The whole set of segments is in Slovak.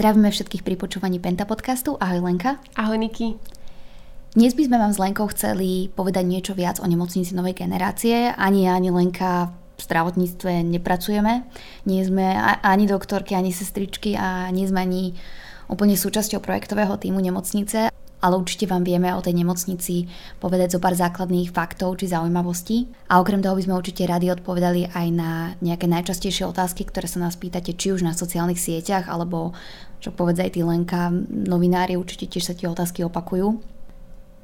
Zdravíme všetkých pri počúvaní Penta podcastu. Ahoj Lenka. Ahoj Niky. Dnes by sme vám s Lenkou chceli povedať niečo viac o nemocnici novej generácie. Ani ja, ani Lenka v zdravotníctve nepracujeme. Nie sme ani doktorky, ani sestričky a nie sme ani úplne súčasťou projektového týmu nemocnice, ale určite vám vieme o tej nemocnici povedať zo pár základných faktov či zaujímavostí. A okrem toho by sme určite radi odpovedali aj na nejaké najčastejšie otázky, ktoré sa nás pýtate či už na sociálnych sieťach, alebo čo povedz aj ty Lenka, novinári určite tiež sa tie otázky opakujú.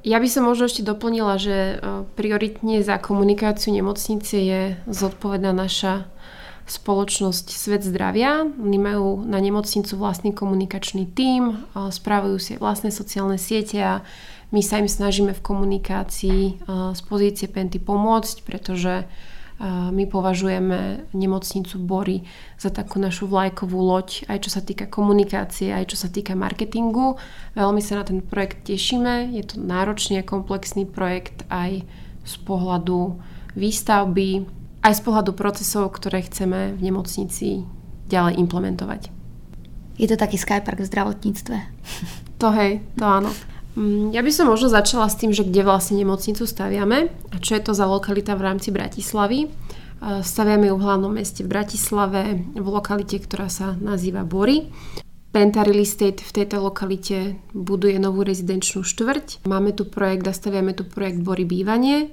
Ja by som možno ešte doplnila, že e, prioritne za komunikáciu nemocnice je zodpovedná naša spoločnosť Svet zdravia. Oni majú na nemocnicu vlastný komunikačný tím, spravujú si vlastné sociálne siete a my sa im snažíme v komunikácii z pozície Penty pomôcť, pretože my považujeme nemocnicu Bory za takú našu vlajkovú loď, aj čo sa týka komunikácie, aj čo sa týka marketingu. Veľmi sa na ten projekt tešíme. Je to náročný a komplexný projekt aj z pohľadu výstavby, aj z pohľadu procesov, ktoré chceme v nemocnici ďalej implementovať. Je to taký Skypark v zdravotníctve. To hej, to áno. Mm, ja by som možno začala s tým, že kde vlastne nemocnicu staviame a čo je to za lokalita v rámci Bratislavy. Staviame ju v hlavnom meste v Bratislave, v lokalite, ktorá sa nazýva Bory. Penta Real Estate v tejto lokalite buduje novú rezidenčnú štvrť. Máme tu projekt a staviame tu projekt Bory bývanie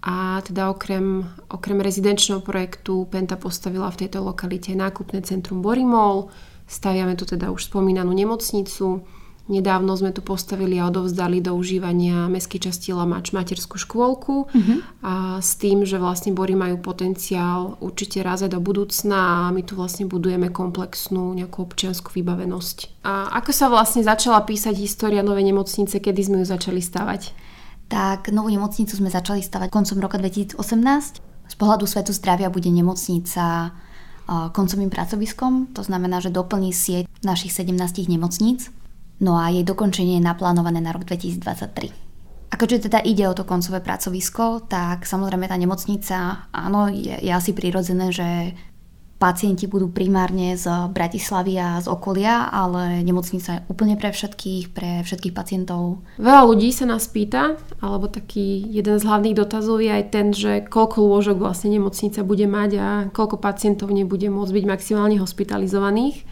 a teda okrem, okrem rezidenčného projektu Penta postavila v tejto lokalite nákupné centrum Borimol, staviame tu teda už spomínanú nemocnicu, Nedávno sme tu postavili a odovzdali do užívania mestskej časti Lamač materskú škôlku uh-huh. a s tým, že vlastne Bory majú potenciál určite raz aj do budúcna a my tu vlastne budujeme komplexnú nejakú občianskú vybavenosť. A ako sa vlastne začala písať história novej nemocnice, kedy sme ju začali stavať? tak novú nemocnicu sme začali stavať koncom roka 2018. Z pohľadu svetu zdravia bude nemocnica koncovým pracoviskom, to znamená, že doplní sieť našich 17 nemocníc. No a jej dokončenie je naplánované na rok 2023. A keďže teda ide o to koncové pracovisko, tak samozrejme tá nemocnica, áno, je, je asi prirodzené, že pacienti budú primárne z Bratislavy a z okolia, ale nemocnica je úplne pre všetkých, pre všetkých pacientov. Veľa ľudí sa nás pýta, alebo taký jeden z hlavných dotazov je aj ten, že koľko lôžok vlastne nemocnica bude mať a koľko pacientov nebude môcť byť maximálne hospitalizovaných.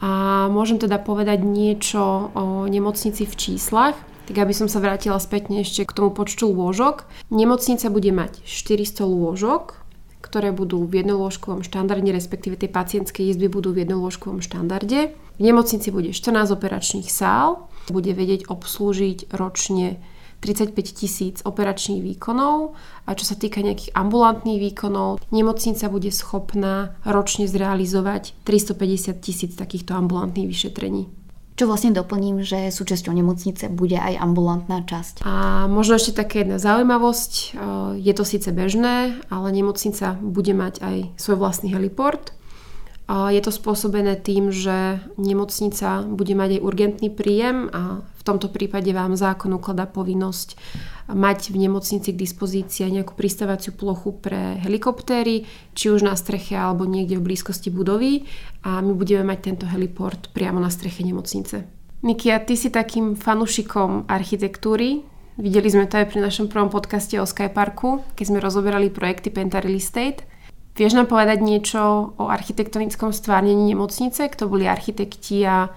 A môžem teda povedať niečo o nemocnici v číslach tak aby som sa vrátila spätne ešte k tomu počtu lôžok. Nemocnica bude mať 400 lôžok, ktoré budú v jednolôžkovom štandarde, respektíve tie pacientské izby budú v jednolôžkovom štandarde. V nemocnici bude 14 operačných sál, bude vedieť obslúžiť ročne 35 tisíc operačných výkonov a čo sa týka nejakých ambulantných výkonov, nemocnica bude schopná ročne zrealizovať 350 tisíc takýchto ambulantných vyšetrení. Čo vlastne doplním, že súčasťou nemocnice bude aj ambulantná časť. A možno ešte taká jedna zaujímavosť, e, je to síce bežné, ale nemocnica bude mať aj svoj vlastný heliport. Je to spôsobené tým, že nemocnica bude mať aj urgentný príjem a v tomto prípade vám zákon ukladá povinnosť mať v nemocnici k dispozícii nejakú pristávaciu plochu pre helikoptéry, či už na streche alebo niekde v blízkosti budovy a my budeme mať tento heliport priamo na streche nemocnice. Nikia, ty si takým fanušikom architektúry. Videli sme to aj pri našom prvom podcaste o Skyparku, keď sme rozoberali projekty Penta Real Estate. Vieš nám povedať niečo o architektonickom stvárnení nemocnice? Kto boli architekti a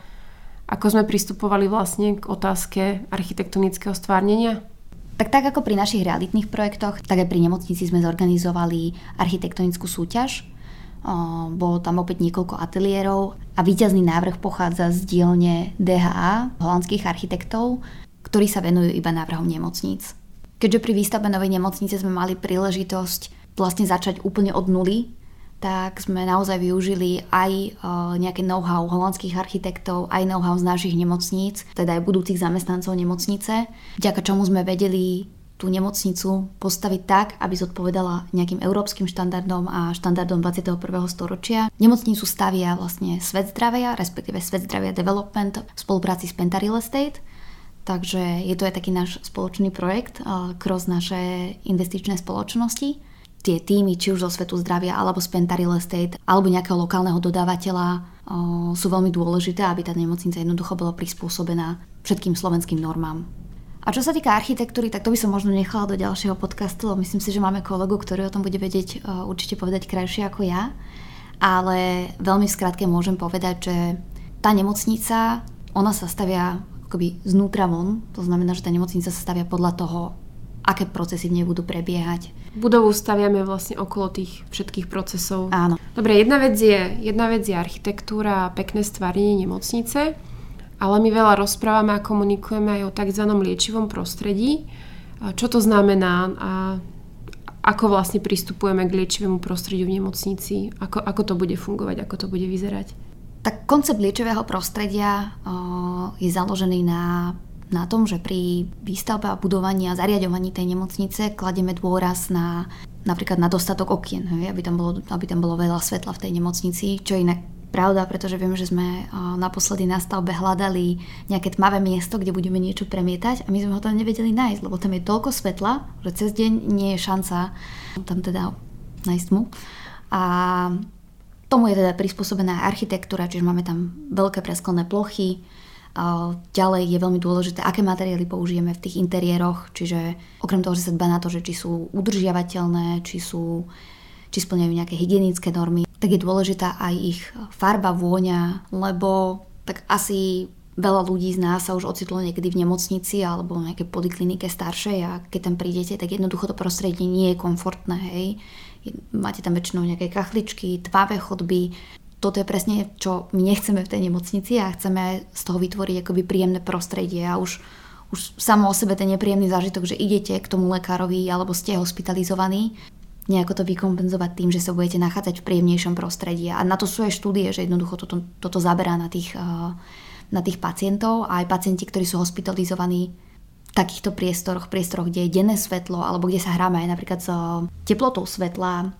ako sme pristupovali vlastne k otázke architektonického stvárnenia? Tak tak ako pri našich realitných projektoch, tak aj pri nemocnici sme zorganizovali architektonickú súťaž. Bolo tam opäť niekoľko ateliérov a víťazný návrh pochádza z dielne DHA, holandských architektov, ktorí sa venujú iba návrhom nemocníc. Keďže pri výstavbe novej nemocnice sme mali príležitosť vlastne začať úplne od nuly, tak sme naozaj využili aj e, nejaké know-how holandských architektov, aj know-how z našich nemocníc, teda aj budúcich zamestnancov nemocnice, vďaka čomu sme vedeli tú nemocnicu postaviť tak, aby zodpovedala nejakým európskym štandardom a štandardom 21. storočia. Nemocnicu stavia vlastne Svet zdravia, respektíve Svet zdravia Development v spolupráci s Penta Real Estate. Takže je to aj taký náš spoločný projekt, cross naše investičné spoločnosti tie týmy, či už zo svetu zdravia, alebo z Penta Estate, alebo nejakého lokálneho dodávateľa sú veľmi dôležité, aby tá nemocnica jednoducho bola prispôsobená všetkým slovenským normám. A čo sa týka architektúry, tak to by som možno nechala do ďalšieho podcastu, lebo myslím si, že máme kolegu, ktorý o tom bude vedieť určite povedať krajšie ako ja. Ale veľmi skrátke môžem povedať, že tá nemocnica, ona sa stavia akoby znútra von, to znamená, že tá nemocnica sa stavia podľa toho, aké procesy v nej budú prebiehať. Budovu staviame vlastne okolo tých všetkých procesov. Áno. Dobre, jedna vec je, jedna vec je architektúra a pekné stvárnenie nemocnice, ale my veľa rozprávame a komunikujeme aj o tzv. liečivom prostredí. Čo to znamená a ako vlastne pristupujeme k liečivému prostrediu v nemocnici, ako, ako to bude fungovať, ako to bude vyzerať? Tak koncept liečivého prostredia o, je založený na na tom, že pri výstavbe a budovaní a zariadovaní tej nemocnice kladieme dôraz na napríklad na dostatok okien, hej, aby, tam bolo, aby tam bolo veľa svetla v tej nemocnici, čo inak pravda, pretože viem, že sme naposledy na stavbe hľadali nejaké tmavé miesto, kde budeme niečo premietať a my sme ho tam nevedeli nájsť, lebo tam je toľko svetla, že cez deň nie je šanca tam teda nájsť tmu. A tomu je teda prispôsobená architektúra, čiže máme tam veľké presklené plochy, Ďalej je veľmi dôležité, aké materiály použijeme v tých interiéroch, čiže okrem toho, že sa dba na to, že či sú udržiavateľné, či, sú, či splňajú nejaké hygienické normy, tak je dôležitá aj ich farba, vôňa, lebo tak asi veľa ľudí z nás sa už ocitlo niekedy v nemocnici alebo v nejakej poliklinike staršej a keď tam prídete, tak jednoducho to prostredie nie je komfortné, hej. Máte tam väčšinou nejaké kachličky, tmavé chodby, toto je presne, čo my nechceme v tej nemocnici a chceme z toho vytvoriť akoby príjemné prostredie a už, už samo o sebe ten nepríjemný zážitok, že idete k tomu lekárovi alebo ste hospitalizovaní, nejako to vykompenzovať tým, že sa budete nachádzať v príjemnejšom prostredí. A na to sú aj štúdie, že jednoducho toto, toto zaberá na tých, eh, na tých pacientov a aj pacienti, ktorí sú hospitalizovaní v takýchto priestoroch, priestoroch, kde je denné svetlo alebo kde sa hráme aj napríklad s teplotou svetla,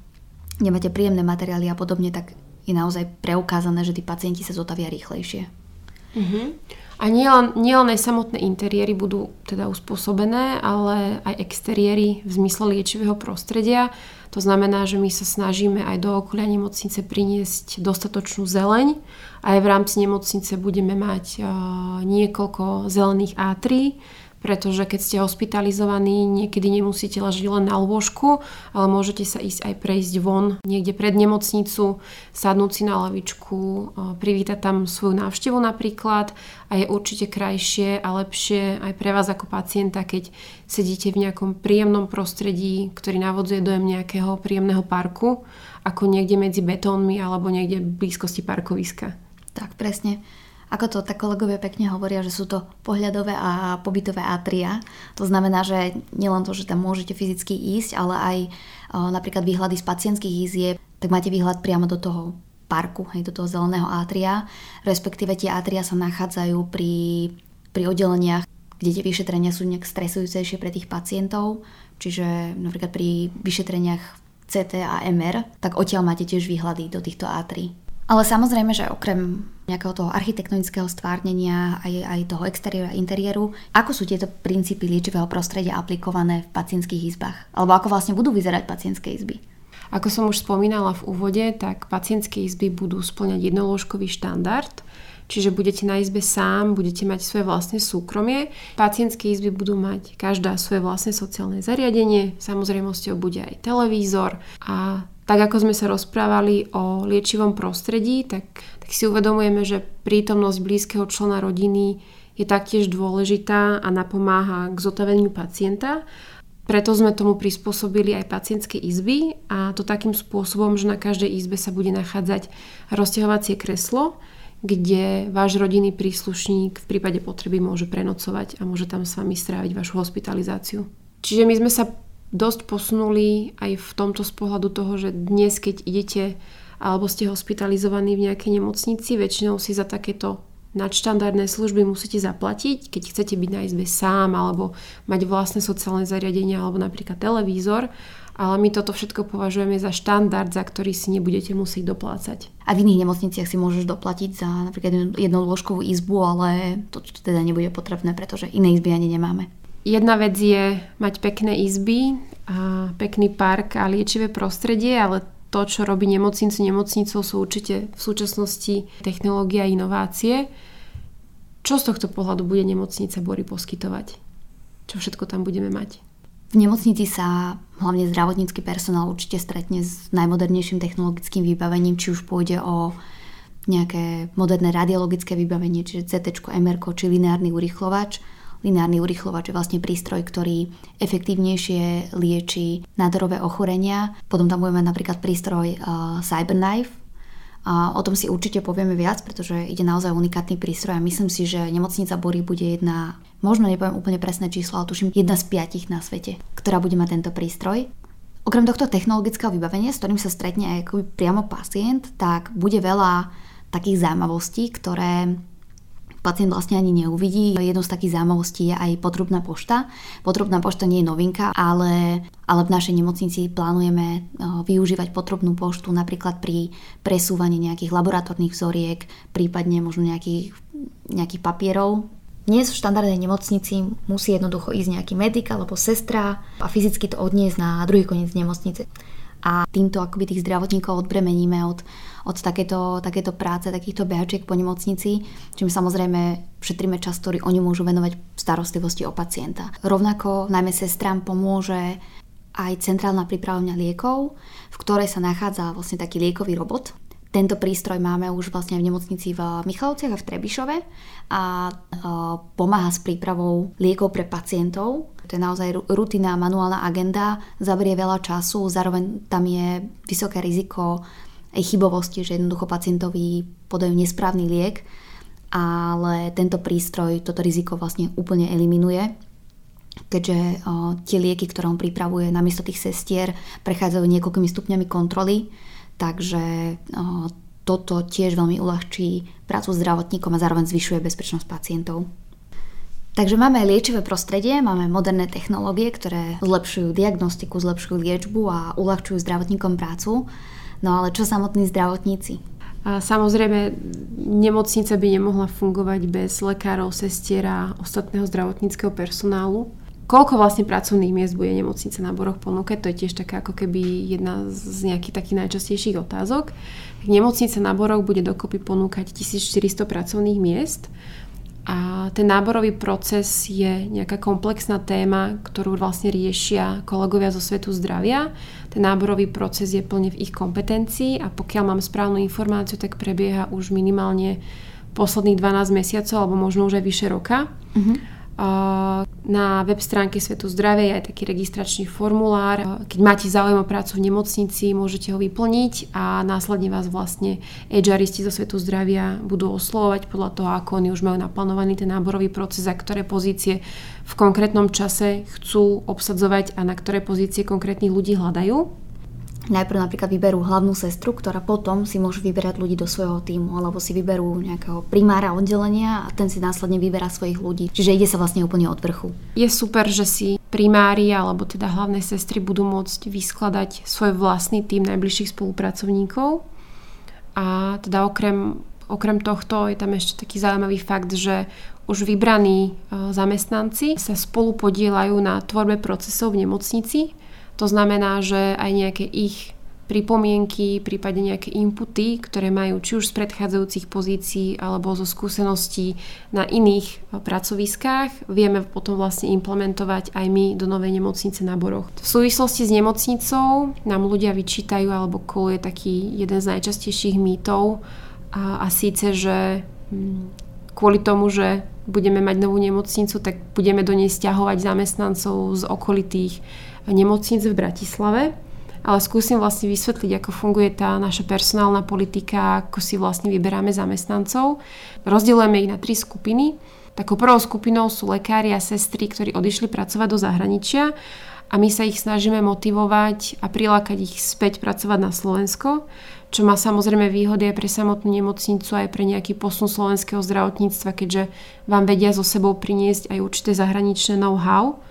kde máte príjemné materiály a podobne, tak je naozaj preukázané, že tí pacienti sa zotavia rýchlejšie. Uh-huh. A nielen nie len aj samotné interiéry budú teda uspôsobené, ale aj exteriéry v zmysle liečivého prostredia. To znamená, že my sa snažíme aj do okolia nemocnice priniesť dostatočnú zeleň. Aj v rámci nemocnice budeme mať uh, niekoľko zelených átrí, pretože keď ste hospitalizovaní, niekedy nemusíte ležiť len na lôžku, ale môžete sa ísť aj prejsť von niekde pred nemocnicu, sadnúť si na lavičku, privítať tam svoju návštevu napríklad a je určite krajšie a lepšie aj pre vás ako pacienta, keď sedíte v nejakom príjemnom prostredí, ktorý navodzuje dojem nejakého príjemného parku, ako niekde medzi betónmi alebo niekde v blízkosti parkoviska. Tak, presne ako to tak kolegovia pekne hovoria, že sú to pohľadové a pobytové atria. To znamená, že nielen to, že tam môžete fyzicky ísť, ale aj napríklad výhľady z pacientských izieb, tak máte výhľad priamo do toho parku, hej, do toho zeleného átria. Respektíve tie átria sa nachádzajú pri, pri oddeleniach, kde tie vyšetrenia sú nejak stresujúcejšie pre tých pacientov. Čiže napríklad pri vyšetreniach CT a MR, tak odtiaľ máte tiež výhľady do týchto átri. Ale samozrejme, že okrem nejakého toho architektonického stvárnenia aj, aj toho exteriéru a interiéru, ako sú tieto princípy liečivého prostredia aplikované v pacientských izbách? Alebo ako vlastne budú vyzerať pacientské izby? Ako som už spomínala v úvode, tak pacientské izby budú splňať jednolôžkový štandard, čiže budete na izbe sám, budete mať svoje vlastné súkromie. Pacientské izby budú mať každá svoje vlastné sociálne zariadenie, samozrejme bude aj televízor a tak ako sme sa rozprávali o liečivom prostredí, tak, tak si uvedomujeme, že prítomnosť blízkeho člena rodiny je taktiež dôležitá a napomáha k zotaveniu pacienta. Preto sme tomu prispôsobili aj pacientské izby a to takým spôsobom, že na každej izbe sa bude nachádzať rozťahovacie kreslo, kde váš rodinný príslušník v prípade potreby môže prenocovať a môže tam s vami stráviť vašu hospitalizáciu. Čiže my sme sa dosť posunuli aj v tomto z pohľadu toho, že dnes, keď idete alebo ste hospitalizovaní v nejakej nemocnici, väčšinou si za takéto nadštandardné služby musíte zaplatiť, keď chcete byť na izbe sám alebo mať vlastné sociálne zariadenie alebo napríklad televízor, ale my toto všetko považujeme za štandard, za ktorý si nebudete musieť doplácať. A v iných nemocniciach si môžeš doplatiť za napríklad jednu lôžkovú izbu, ale to teda nebude potrebné, pretože iné izby ani nemáme. Jedna vec je mať pekné izby a pekný park a liečivé prostredie, ale to, čo robí nemocnicu nemocnicou, sú určite v súčasnosti technológie a inovácie. Čo z tohto pohľadu bude nemocnica Bory poskytovať? Čo všetko tam budeme mať? V nemocnici sa hlavne zdravotnícky personál určite stretne s najmodernejším technologickým vybavením, či už pôjde o nejaké moderné radiologické vybavenie, čiže CT, MR či lineárny urychlovač. Lineárny urychlovač je vlastne prístroj, ktorý efektívnejšie lieči nádorové ochorenia. Potom tam budeme mať napríklad prístroj uh, CyberKnife, a o tom si určite povieme viac, pretože ide naozaj unikátny prístroj a myslím si, že nemocnica Bory bude jedna, možno nepoviem úplne presné číslo, ale tuším jedna z piatich na svete, ktorá bude mať tento prístroj. Okrem tohto technologického vybavenia, s ktorým sa stretne aj priamo pacient, tak bude veľa takých zaujímavostí, ktoré pacient vlastne ani neuvidí. Jednou z takých zaujímavostí je aj potrubná pošta. Potrubná pošta nie je novinka, ale, ale v našej nemocnici plánujeme využívať potrubnú poštu napríklad pri presúvaní nejakých laboratórnych vzoriek, prípadne možno nejakých, nejakých papierov. Dnes v štandardnej nemocnici musí jednoducho ísť nejaký medic alebo sestra a fyzicky to odniesť na druhý koniec nemocnice a týmto akoby tých zdravotníkov odbremeníme od, od takéto, takéto práce, takýchto behačiek po nemocnici, čím samozrejme šetríme čas, ktorý oni môžu venovať starostlivosti o pacienta. Rovnako najmä sestrám pomôže aj centrálna prípravňa liekov, v ktorej sa nachádza vlastne taký liekový robot, tento prístroj máme už vlastne v nemocnici v Michalovciach a v Trebišove a pomáha s prípravou liekov pre pacientov. To je naozaj rutina, manuálna agenda, zaberie veľa času, zároveň tam je vysoké riziko aj chybovosti, že jednoducho pacientovi podajú nesprávny liek, ale tento prístroj toto riziko vlastne úplne eliminuje keďže tie lieky, ktoré on pripravuje namiesto tých sestier, prechádzajú niekoľkými stupňami kontroly Takže toto tiež veľmi uľahčí prácu zdravotníkom a zároveň zvyšuje bezpečnosť pacientov. Takže máme liečivé prostredie, máme moderné technológie, ktoré zlepšujú diagnostiku, zlepšujú liečbu a uľahčujú zdravotníkom prácu. No ale čo samotní zdravotníci? Samozrejme, nemocnica by nemohla fungovať bez lekárov, sestier a ostatného zdravotníckého personálu. Koľko vlastne pracovných miest bude nemocnica na Boroch ponúkať, to je tiež taká ako keby jedna z nejakých takých najčastejších otázok. Nemocnica na Boroch bude dokopy ponúkať 1400 pracovných miest a ten náborový proces je nejaká komplexná téma, ktorú vlastne riešia kolegovia zo svetu zdravia. Ten náborový proces je plne v ich kompetencii a pokiaľ mám správnu informáciu, tak prebieha už minimálne posledných 12 mesiacov alebo možno už aj vyše roka. Uh-huh. Na web stránke Svetu zdravia je aj taký registračný formulár. Keď máte záujem o prácu v nemocnici, môžete ho vyplniť a následne vás vlastne HRisti zo Svetu zdravia budú oslovovať podľa toho, ako oni už majú naplánovaný ten náborový proces a ktoré pozície v konkrétnom čase chcú obsadzovať a na ktoré pozície konkrétnych ľudí hľadajú najprv napríklad vyberú hlavnú sestru, ktorá potom si môže vyberať ľudí do svojho týmu, alebo si vyberú nejakého primára oddelenia a ten si následne vyberá svojich ľudí. Čiže ide sa vlastne úplne od vrchu. Je super, že si primári alebo teda hlavné sestry budú môcť vyskladať svoj vlastný tým najbližších spolupracovníkov. A teda okrem, okrem tohto je tam ešte taký zaujímavý fakt, že už vybraní e, zamestnanci sa spolu podielajú na tvorbe procesov v nemocnici to znamená, že aj nejaké ich pripomienky, prípadne nejaké inputy, ktoré majú či už z predchádzajúcich pozícií alebo zo skúseností na iných eh, pracoviskách, vieme potom vlastne implementovať aj my do novej nemocnice na Boroch. V súvislosti s nemocnicou nám ľudia vyčítajú alebo koluje taký jeden z najčastejších mýtov a, a síce, že hm, kvôli tomu, že budeme mať novú nemocnicu, tak budeme do nej stiahovať zamestnancov z okolitých nemocnic v Bratislave, ale skúsim vlastne vysvetliť, ako funguje tá naša personálna politika, ako si vlastne vyberáme zamestnancov. Rozdielujeme ich na tri skupiny. Takou prvou skupinou sú lekári a sestry, ktorí odišli pracovať do zahraničia a my sa ich snažíme motivovať a prilákať ich späť pracovať na Slovensko, čo má samozrejme výhody aj pre samotnú nemocnicu, aj pre nejaký posun slovenského zdravotníctva, keďže vám vedia so sebou priniesť aj určité zahraničné know-how.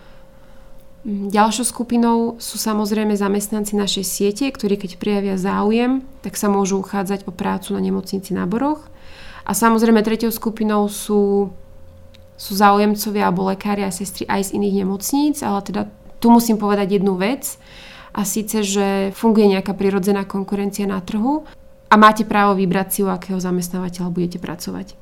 Ďalšou skupinou sú samozrejme zamestnanci našej siete, ktorí keď prijavia záujem, tak sa môžu uchádzať o prácu na nemocnici na Boroch. A samozrejme tretiou skupinou sú, sú záujemcovia alebo lekári a sestry aj z iných nemocníc, ale teda tu musím povedať jednu vec. a síce, že funguje nejaká prirodzená konkurencia na trhu a máte právo vybrať si, u akého zamestnávateľa budete pracovať.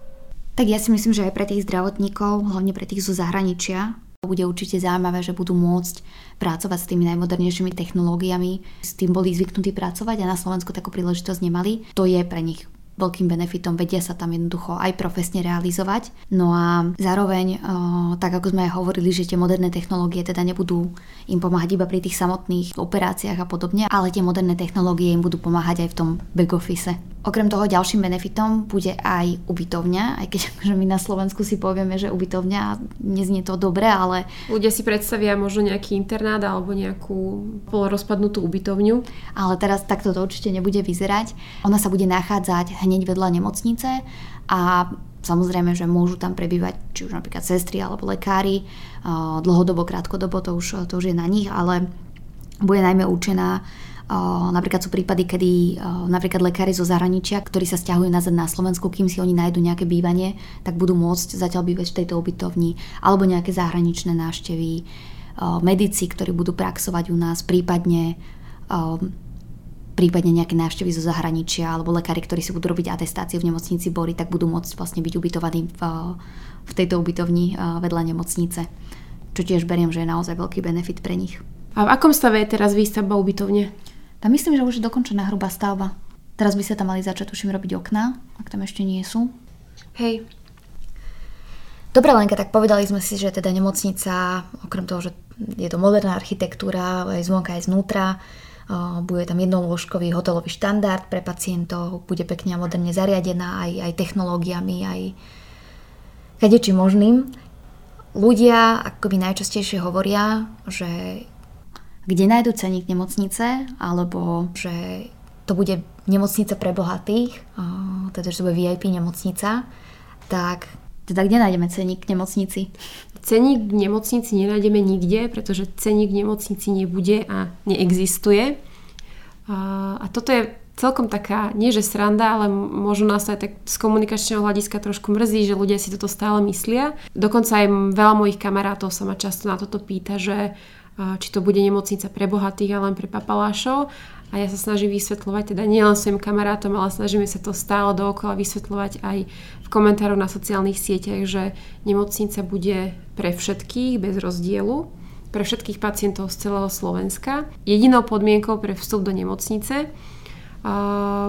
Tak ja si myslím, že aj pre tých zdravotníkov, hlavne pre tých zo zahraničia, bude určite zaujímavé, že budú môcť pracovať s tými najmodernejšími technológiami. S tým boli zvyknutí pracovať a na Slovensku takú príležitosť nemali. To je pre nich veľkým benefitom, vedia sa tam jednoducho aj profesne realizovať. No a zároveň, tak ako sme aj hovorili, že tie moderné technológie teda nebudú im pomáhať iba pri tých samotných operáciách a podobne, ale tie moderné technológie im budú pomáhať aj v tom back office. Okrem toho ďalším benefitom bude aj ubytovňa, aj keď že my na Slovensku si povieme, že ubytovňa neznie to dobre, ale... Ľudia si predstavia možno nejaký internát alebo nejakú polorozpadnutú ubytovňu. Ale teraz takto to určite nebude vyzerať. Ona sa bude nachádzať hneď vedľa nemocnice a Samozrejme, že môžu tam prebývať či už napríklad sestry alebo lekári, dlhodobo, krátkodobo, to už, to už je na nich, ale bude najmä určená Napríklad sú prípady, kedy napríklad lekári zo zahraničia, ktorí sa stiahujú nazad na Slovensku, kým si oni nájdu nejaké bývanie, tak budú môcť zatiaľ bývať v tejto ubytovni, alebo nejaké zahraničné návštevy, medici, ktorí budú praxovať u nás, prípadne prípadne nejaké návštevy zo zahraničia alebo lekári, ktorí si budú robiť atestáciu v nemocnici Bory, tak budú môcť vlastne byť ubytovaní v, v tejto ubytovni vedľa nemocnice. Čo tiež beriem, že je naozaj veľký benefit pre nich. A v akom stave je teraz výstavba ubytovne? Tam myslím, že už je dokončená hrubá stavba. Teraz by sa tam mali začať, tuším, robiť okná, ak tam ešte nie sú. Hej. Dobre, Lenka, tak povedali sme si, že teda nemocnica, okrem toho, že je to moderná architektúra, aj zvonka, aj znútra, bude tam jednolôžkový hotelový štandard pre pacientov, bude pekne a moderne zariadená aj, aj technológiami, aj kadečím možným. Ľudia akoby najčastejšie hovoria, že kde nájdu ceník nemocnice, alebo že to bude nemocnica pre bohatých, teda že to bude VIP nemocnica, tak teda kde nájdeme ceník k nemocnici? Ceník v nemocnici nenájdeme nikde, pretože ceník v nemocnici nebude a neexistuje. A, a toto je celkom taká, nie že sranda, ale možno nás aj tak z komunikačného hľadiska trošku mrzí, že ľudia si toto stále myslia. Dokonca aj veľa mojich kamarátov sa ma často na toto pýta, že či to bude nemocnica pre bohatých a len pre papalášov. A ja sa snažím vysvetľovať, teda nielen svojim kamarátom, ale snažíme sa to stále dookola vysvetľovať aj v komentároch na sociálnych sieťach, že nemocnica bude pre všetkých bez rozdielu, pre všetkých pacientov z celého Slovenska. Jedinou podmienkou pre vstup do nemocnice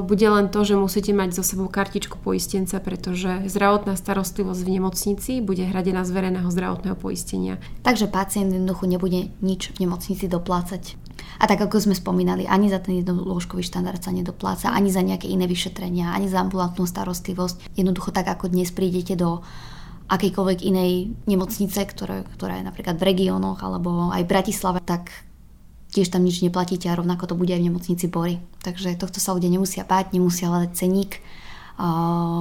bude len to, že musíte mať zo sebou kartičku poistenca, pretože zdravotná starostlivosť v nemocnici bude hradená z verejného zdravotného poistenia. Takže pacient jednoducho nebude nič v nemocnici doplácať. A tak ako sme spomínali, ani za ten jednolôžkový štandard sa nedopláca, ani za nejaké iné vyšetrenia, ani za ambulantnú starostlivosť. Jednoducho tak, ako dnes prídete do akejkoľvek inej nemocnice, ktoré, ktorá je napríklad v regiónoch alebo aj v Bratislave, tak tiež tam nič neplatíte a rovnako to bude aj v nemocnici Bory. Takže tohto sa ľudia nemusia báť, nemusia hľadať ceník.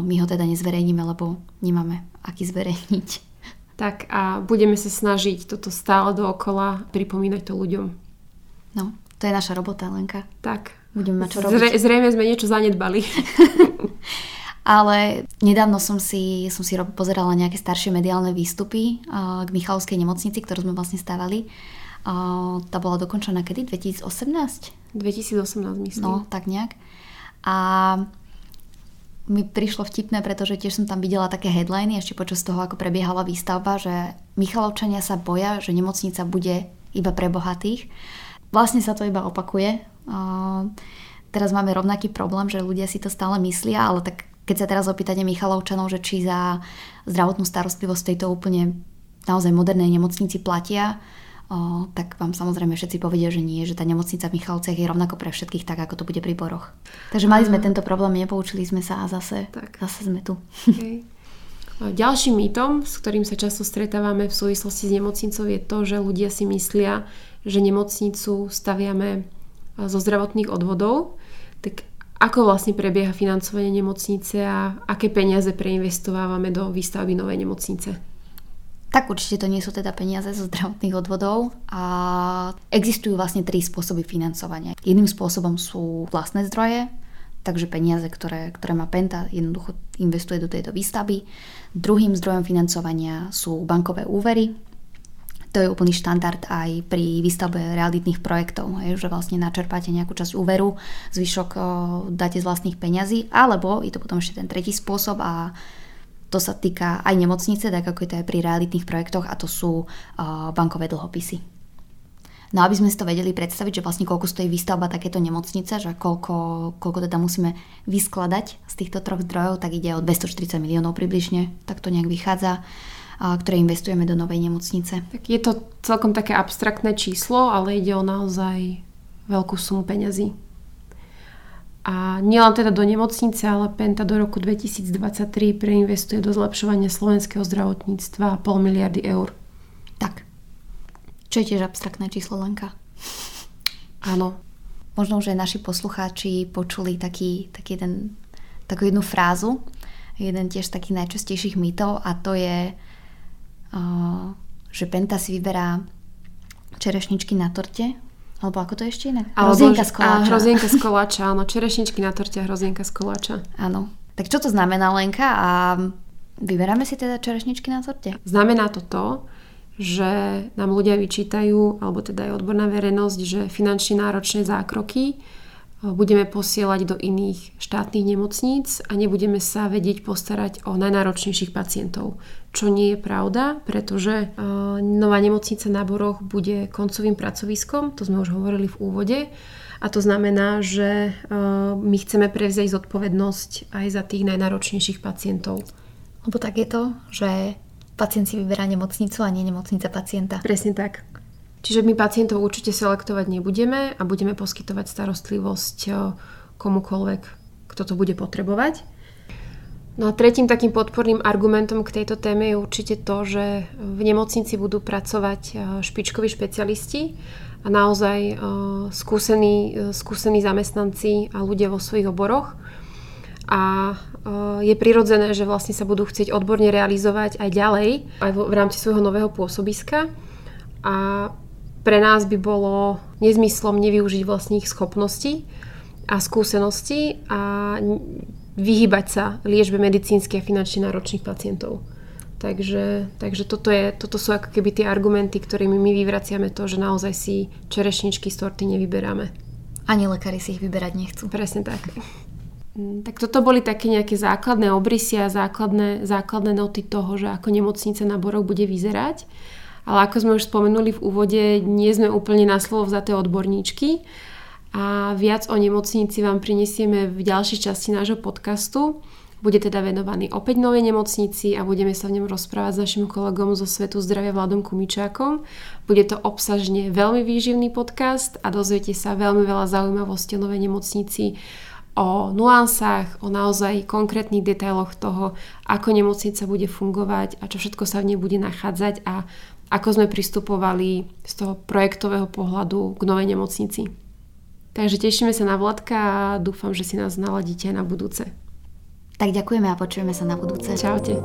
My ho teda nezverejníme, lebo nemáme aký zverejniť. Tak a budeme sa snažiť toto stále dookola pripomínať to ľuďom. No, to je naša robota, Lenka. Tak. Budeme mať čo robiť. Zre, zrejme sme niečo zanedbali. Ale nedávno som si, som si pozerala nejaké staršie mediálne výstupy k Michalovskej nemocnici, ktorú sme vlastne stávali tá bola dokončená kedy? 2018? 2018 myslím. No, tak nejak. A mi prišlo vtipné, pretože tiež som tam videla také headliny ešte počas toho, ako prebiehala výstavba, že Michalovčania sa boja, že nemocnica bude iba pre bohatých. Vlastne sa to iba opakuje. Teraz máme rovnaký problém, že ľudia si to stále myslia, ale tak keď sa teraz opýtate Michalovčanov, že či za zdravotnú starostlivosť tejto úplne naozaj modernej nemocnici platia, o, tak vám samozrejme všetci povedia, že nie, že tá nemocnica v Michalovciach je rovnako pre všetkých tak, ako to bude pri Boroch. Takže mali sme tento problém, nepoučili sme sa a zase, tak. zase sme tu. Okay. Ďalším mýtom, s ktorým sa často stretávame v súvislosti s nemocnicou je to, že ľudia si myslia, že nemocnicu staviame zo zdravotných odvodov. Tak ako vlastne prebieha financovanie nemocnice a aké peniaze preinvestovávame do výstavby novej nemocnice? Tak určite to nie sú teda peniaze zo zdravotných odvodov a existujú vlastne tri spôsoby financovania. Jedným spôsobom sú vlastné zdroje, takže peniaze, ktoré, ktoré má Penta, jednoducho investuje do tejto výstavby. Druhým zdrojom financovania sú bankové úvery, To je úplný štandard aj pri výstavbe realitných projektov, hej, že vlastne načerpáte nejakú časť úveru, zvyšok o, dáte z vlastných peňazí, alebo je to potom ešte ten tretí spôsob a to sa týka aj nemocnice, tak ako je to aj pri realitných projektoch a to sú o, bankové dlhopisy. No aby sme si to vedeli predstaviť, že vlastne koľko stojí výstavba takéto nemocnice, že koľko, koľko teda musíme vyskladať z týchto troch zdrojov, tak ide o 240 miliónov približne, tak to nejak vychádza ktoré investujeme do novej nemocnice. Tak je to celkom také abstraktné číslo, ale ide o naozaj veľkú sumu peňazí. A nielen teda do nemocnice, ale Penta do roku 2023 preinvestuje do zlepšovania slovenského zdravotníctva pol miliardy eur. Tak. Čo je tiež abstraktné číslo Lenka? Áno. Možno, že naši poslucháči počuli taký, taký jeden, takú jednu frázu, jeden tiež z takých najčastejších mýtov a to je, že Penta si vyberá čerešničky na torte, alebo ako to ešte inak? Hrozienka z koláča. Hrozienka z koláča, áno. Čerešničky na torte hrozienka z koláča. Áno. Tak čo to znamená, Lenka? A vyberáme si teda čerešničky na torte? Znamená to to, že nám ľudia vyčítajú, alebo teda aj odborná verejnosť, že finančne náročné zákroky budeme posielať do iných štátnych nemocníc a nebudeme sa vedieť postarať o najnáročnejších pacientov. Čo nie je pravda, pretože nová nemocnica na Boroch bude koncovým pracoviskom, to sme už hovorili v úvode, a to znamená, že my chceme prevziať zodpovednosť aj za tých najnáročnejších pacientov. Lebo tak je to, že pacient si vyberá nemocnicu a nie nemocnica pacienta. Presne tak. Čiže my pacientov určite selektovať nebudeme a budeme poskytovať starostlivosť eh, komukoľvek, kto to bude potrebovať. No a tretím takým podporným argumentom k tejto téme je určite to, že v nemocnici budú pracovať eh, špičkoví špecialisti a naozaj eh, skúsení, skúsení zamestnanci a ľudia vo svojich oboroch. A je prirodzené, že vlastne sa budú chcieť odborne realizovať aj ďalej, aj v rámci svojho nového pôsobiska. A pre nás by bolo nezmyslom nevyužiť vlastných schopností a skúseností a vyhybať sa liečbe medicínsky a finančne náročných pacientov. Takže, takže toto, je, toto sú ako keby tie argumenty, ktorými my vyvraciame to, že naozaj si čerešničky z torty nevyberáme. Ani lekári si ich vyberať nechcú. Presne tak. Mm, tak toto boli také nejaké základné obrysy a základné, základné noty toho, že ako nemocnica na Boroch bude vyzerať. Ale ako sme už spomenuli v úvode, nie sme úplne na slovo vzaté odborníčky a viac o nemocnici vám prinesieme v ďalšej časti nášho podcastu. Bude teda venovaný opäť novej nemocnici a budeme sa v ňom rozprávať s našim kolegom zo Svetu zdravia Vladom Kumičákom. Bude to obsažne veľmi výživný podcast a dozviete sa veľmi veľa zaujímavostí o novej nemocnici, o nuansách, o naozaj konkrétnych detailoch toho, ako nemocnica bude fungovať a čo všetko sa v nej bude nachádzať a ako sme pristupovali z toho projektového pohľadu k novej nemocnici. Takže tešíme sa na Vladka a dúfam, že si nás naladíte na budúce. Tak ďakujeme a počujeme sa na budúce. Čaute.